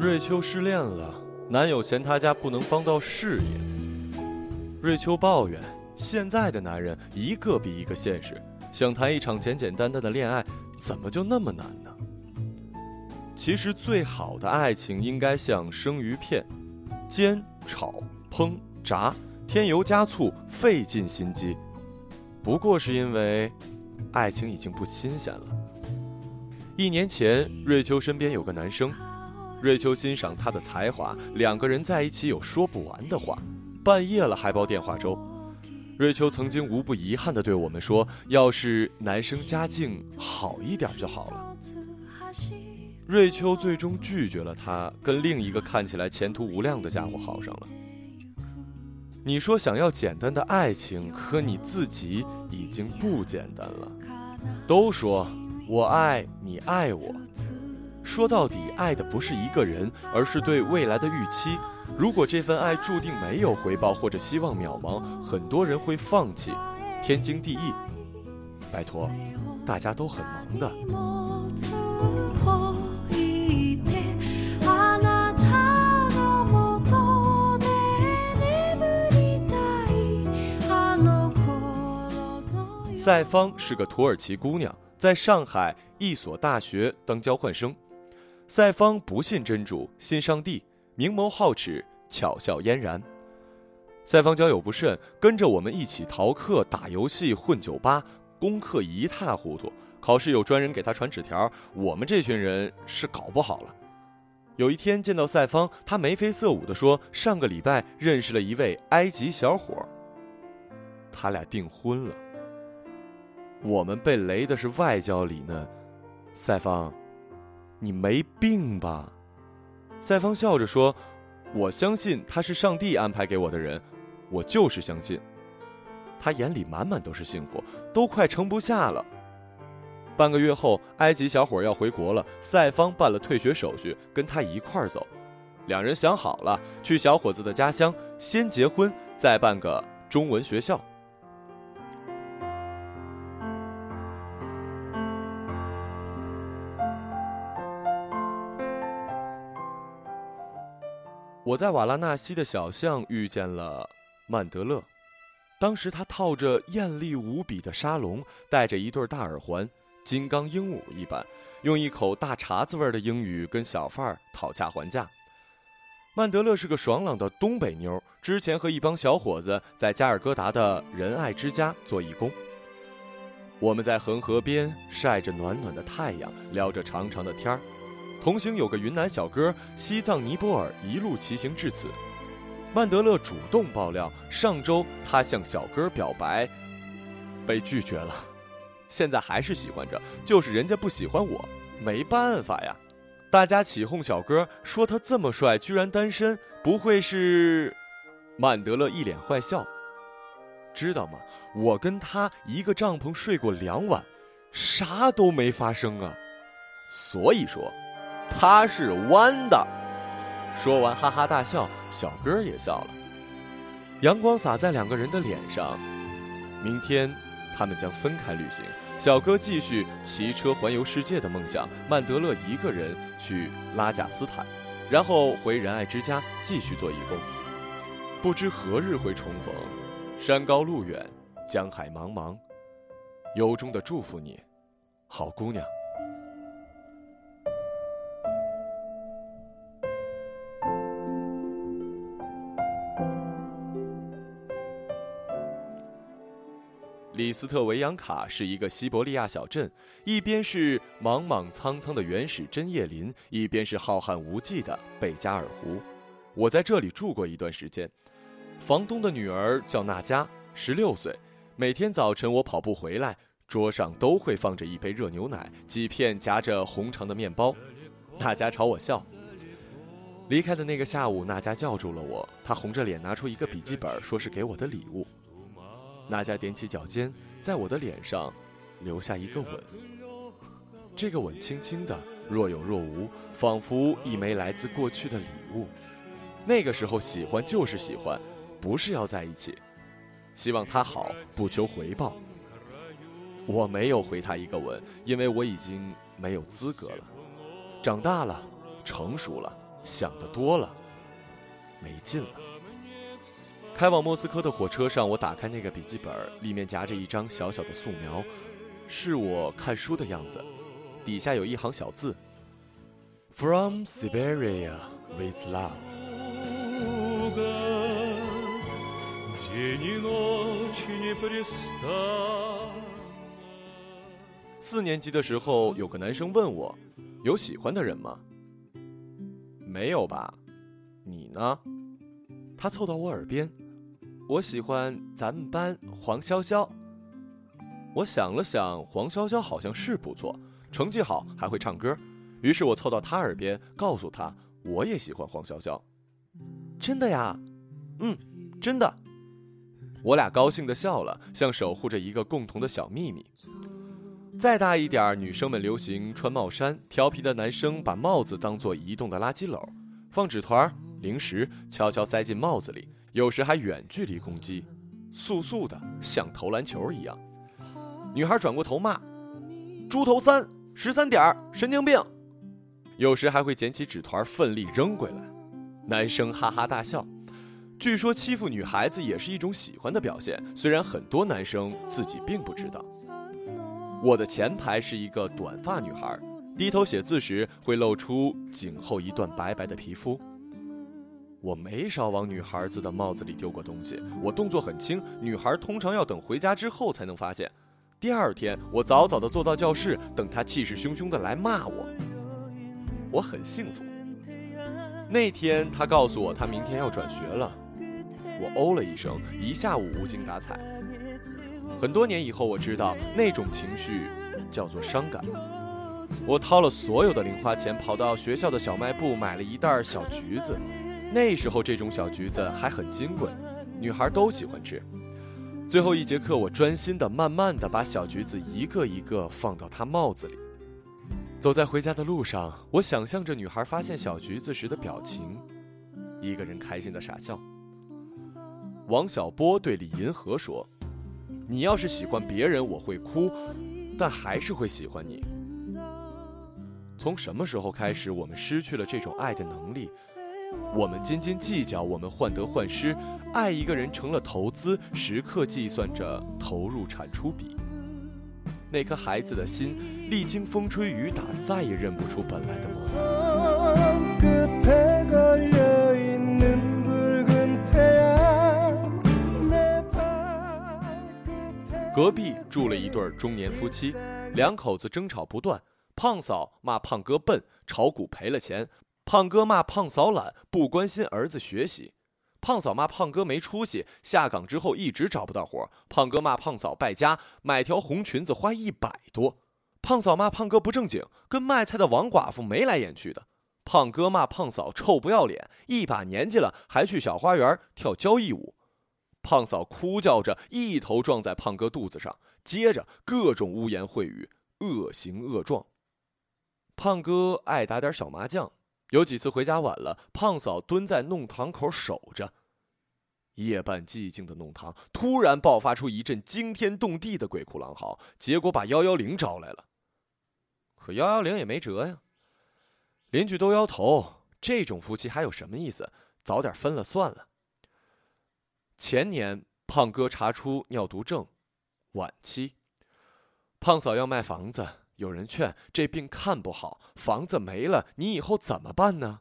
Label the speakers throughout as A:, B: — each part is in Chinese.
A: 瑞秋失恋了，男友嫌她家不能帮到事业。瑞秋抱怨，现在的男人一个比一个现实，想谈一场简简单单的恋爱，怎么就那么难呢？其实最好的爱情应该像生鱼片，煎、炒、烹、炸，添油加醋，费尽心机。不过是因为，爱情已经不新鲜了。一年前，瑞秋身边有个男生。瑞秋欣赏他的才华，两个人在一起有说不完的话，半夜了还煲电话粥。瑞秋曾经无不遗憾地对我们说：“要是男生家境好一点就好了。”瑞秋最终拒绝了他，跟另一个看起来前途无量的家伙好上了。你说想要简单的爱情，可你自己已经不简单了。都说我爱你爱我。说到底，爱的不是一个人，而是对未来的预期。如果这份爱注定没有回报，或者希望渺茫，很多人会放弃。天经地义。拜托，大家都很忙的。赛芳是个土耳其姑娘，在上海一所大学当交换生。赛方不信真主，信上帝，明眸皓齿，巧笑嫣然。赛方交友不慎，跟着我们一起逃课、打游戏、混酒吧，功课一塌糊涂。考试有专人给他传纸条，我们这群人是搞不好了。有一天见到赛方，他眉飞色舞地说：“上个礼拜认识了一位埃及小伙，他俩订婚了。”我们被雷的是外焦里嫩，赛方。你没病吧？赛方笑着说：“我相信他是上帝安排给我的人，我就是相信。”他眼里满满都是幸福，都快盛不下了。半个月后，埃及小伙要回国了，赛方办了退学手续，跟他一块儿走。两人想好了，去小伙子的家乡，先结婚，再办个中文学校。我在瓦拉纳西的小巷遇见了曼德勒，当时他套着艳丽无比的沙龙，戴着一对大耳环，金刚鹦鹉一般，用一口大碴子味的英语跟小贩儿讨价还价。曼德勒是个爽朗的东北妞，之前和一帮小伙子在加尔各答的仁爱之家做义工。我们在恒河边晒着暖暖的太阳，聊着长长的天儿。同行有个云南小哥，西藏、尼泊尔一路骑行至此。曼德勒主动爆料，上周他向小哥表白，被拒绝了。现在还是喜欢着，就是人家不喜欢我，没办法呀。大家起哄小哥，说他这么帅，居然单身，不会是……曼德勒一脸坏笑。知道吗？我跟他一个帐篷睡过两晚，啥都没发生啊。所以说。他是弯的，说完哈哈大笑，小哥也笑了。阳光洒在两个人的脸上。明天，他们将分开旅行。小哥继续骑车环游世界的梦想，曼德勒一个人去拉贾斯坦，然后回仁爱之家继续做义工。不知何日会重逢，山高路远，江海茫茫。由衷的祝福你，好姑娘。李斯特维扬卡是一个西伯利亚小镇，一边是莽莽苍苍的原始针叶林，一边是浩瀚无际的贝加尔湖。我在这里住过一段时间，房东的女儿叫娜佳，十六岁。每天早晨我跑步回来，桌上都会放着一杯热牛奶，几片夹着红肠的面包。娜佳朝我笑。离开的那个下午，娜佳叫住了我，她红着脸拿出一个笔记本，说是给我的礼物。那家踮起脚尖，在我的脸上留下一个吻。这个吻轻轻的，若有若无，仿佛一枚来自过去的礼物。那个时候喜欢就是喜欢，不是要在一起。希望他好，不求回报。我没有回他一个吻，因为我已经没有资格了。长大了，成熟了，想的多了，没劲了。开往莫斯科的火车上，我打开那个笔记本，里面夹着一张小小的素描，是我看书的样子，底下有一行小字：“From Siberia with love。”四年级的时候，有个男生问我：“有喜欢的人吗？”没有吧？你呢？他凑到我耳边：“我喜欢咱们班黄潇潇。”我想了想，黄潇潇好像是不错，成绩好，还会唱歌。于是我凑到他耳边，告诉他：“我也喜欢黄潇潇。”真的呀？嗯，真的。我俩高兴的笑了，像守护着一个共同的小秘密。再大一点，女生们流行穿帽衫，调皮的男生把帽子当做移动的垃圾篓，放纸团、零食，悄悄塞进帽子里，有时还远距离攻击，速速的像投篮球一样。女孩转过头骂：“猪头三，十三点儿，神经病！”有时还会捡起纸团奋力扔过来，男生哈哈大笑。据说欺负女孩子也是一种喜欢的表现，虽然很多男生自己并不知道。我的前排是一个短发女孩，低头写字时会露出颈后一段白白的皮肤。我没少往女孩子的帽子里丢过东西，我动作很轻，女孩通常要等回家之后才能发现。第二天，我早早的坐到教室，等她气势汹汹的来骂我。我很幸福。那天，她告诉我她明天要转学了。我哦了一声，一下午无精打采。很多年以后，我知道那种情绪叫做伤感。我掏了所有的零花钱，跑到学校的小卖部买了一袋小橘子。那时候，这种小橘子还很金贵，女孩都喜欢吃。最后一节课，我专心的、慢慢的把小橘子一个一个放到她帽子里。走在回家的路上，我想象着女孩发现小橘子时的表情，一个人开心的傻笑。王小波对李银河说：“你要是喜欢别人，我会哭，但还是会喜欢你。从什么时候开始，我们失去了这种爱的能力？我们斤斤计较，我们患得患失，爱一个人成了投资，时刻计算着投入产出比。那颗孩子的心，历经风吹雨打，再也认不出本来的模样。”隔壁住了一对中年夫妻，两口子争吵不断。胖嫂骂胖哥笨，炒股赔了钱；胖哥骂胖嫂懒，不关心儿子学习。胖嫂骂胖哥没出息，下岗之后一直找不到活。胖哥骂胖嫂败家，买条红裙子花一百多。胖嫂骂胖哥不正经，跟卖菜的王寡妇眉来眼去的。胖哥骂胖嫂臭不要脸，一把年纪了还去小花园跳交谊舞。胖嫂哭叫着，一头撞在胖哥肚子上，接着各种污言秽语，恶行恶状。胖哥爱打点小麻将，有几次回家晚了，胖嫂蹲在弄堂口守着。夜半寂静的弄堂突然爆发出一阵惊天动地的鬼哭狼嚎，结果把幺幺零招来了。可幺幺零也没辙呀，邻居都摇头，这种夫妻还有什么意思？早点分了算了。前年，胖哥查出尿毒症，晚期。胖嫂要卖房子，有人劝这病看不好，房子没了，你以后怎么办呢？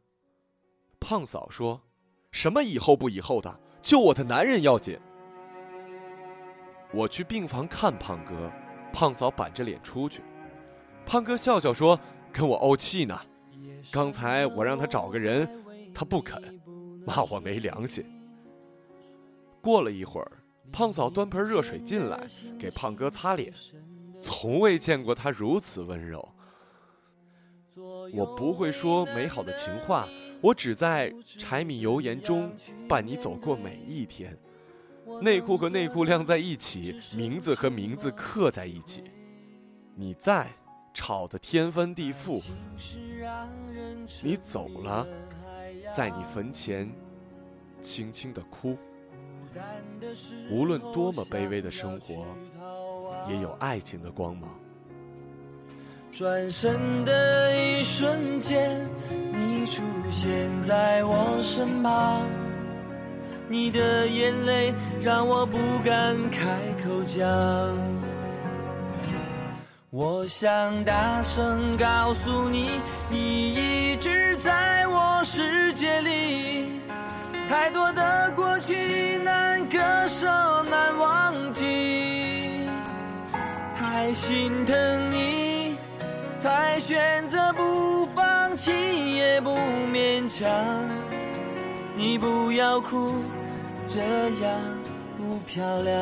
A: 胖嫂说：“什么以后不以后的，救我的男人要紧。”我去病房看胖哥，胖嫂板着脸出去。胖哥笑笑说：“跟我怄气呢。刚才我让他找个人，他不肯，骂我没良心。”过了一会儿，胖嫂端盆热水进来，给胖哥擦脸。从未见过他如此温柔。我不会说美好的情话，我只在柴米油盐中伴你走过每一天。内裤和内裤晾在一起，名字和名字刻在一起。你在，吵得天翻地覆。你走了，在你坟前，轻轻的哭。无论多么卑微的生活，也有爱情的光芒。
B: 转身的一瞬间，你出现在我身旁，你的眼泪让我不敢开口讲。我想大声告诉你，你一直在我世界里，太多的过去难割舍难忘记，才心疼你。才选择不放弃，也不勉强。你不要哭，这样不漂亮。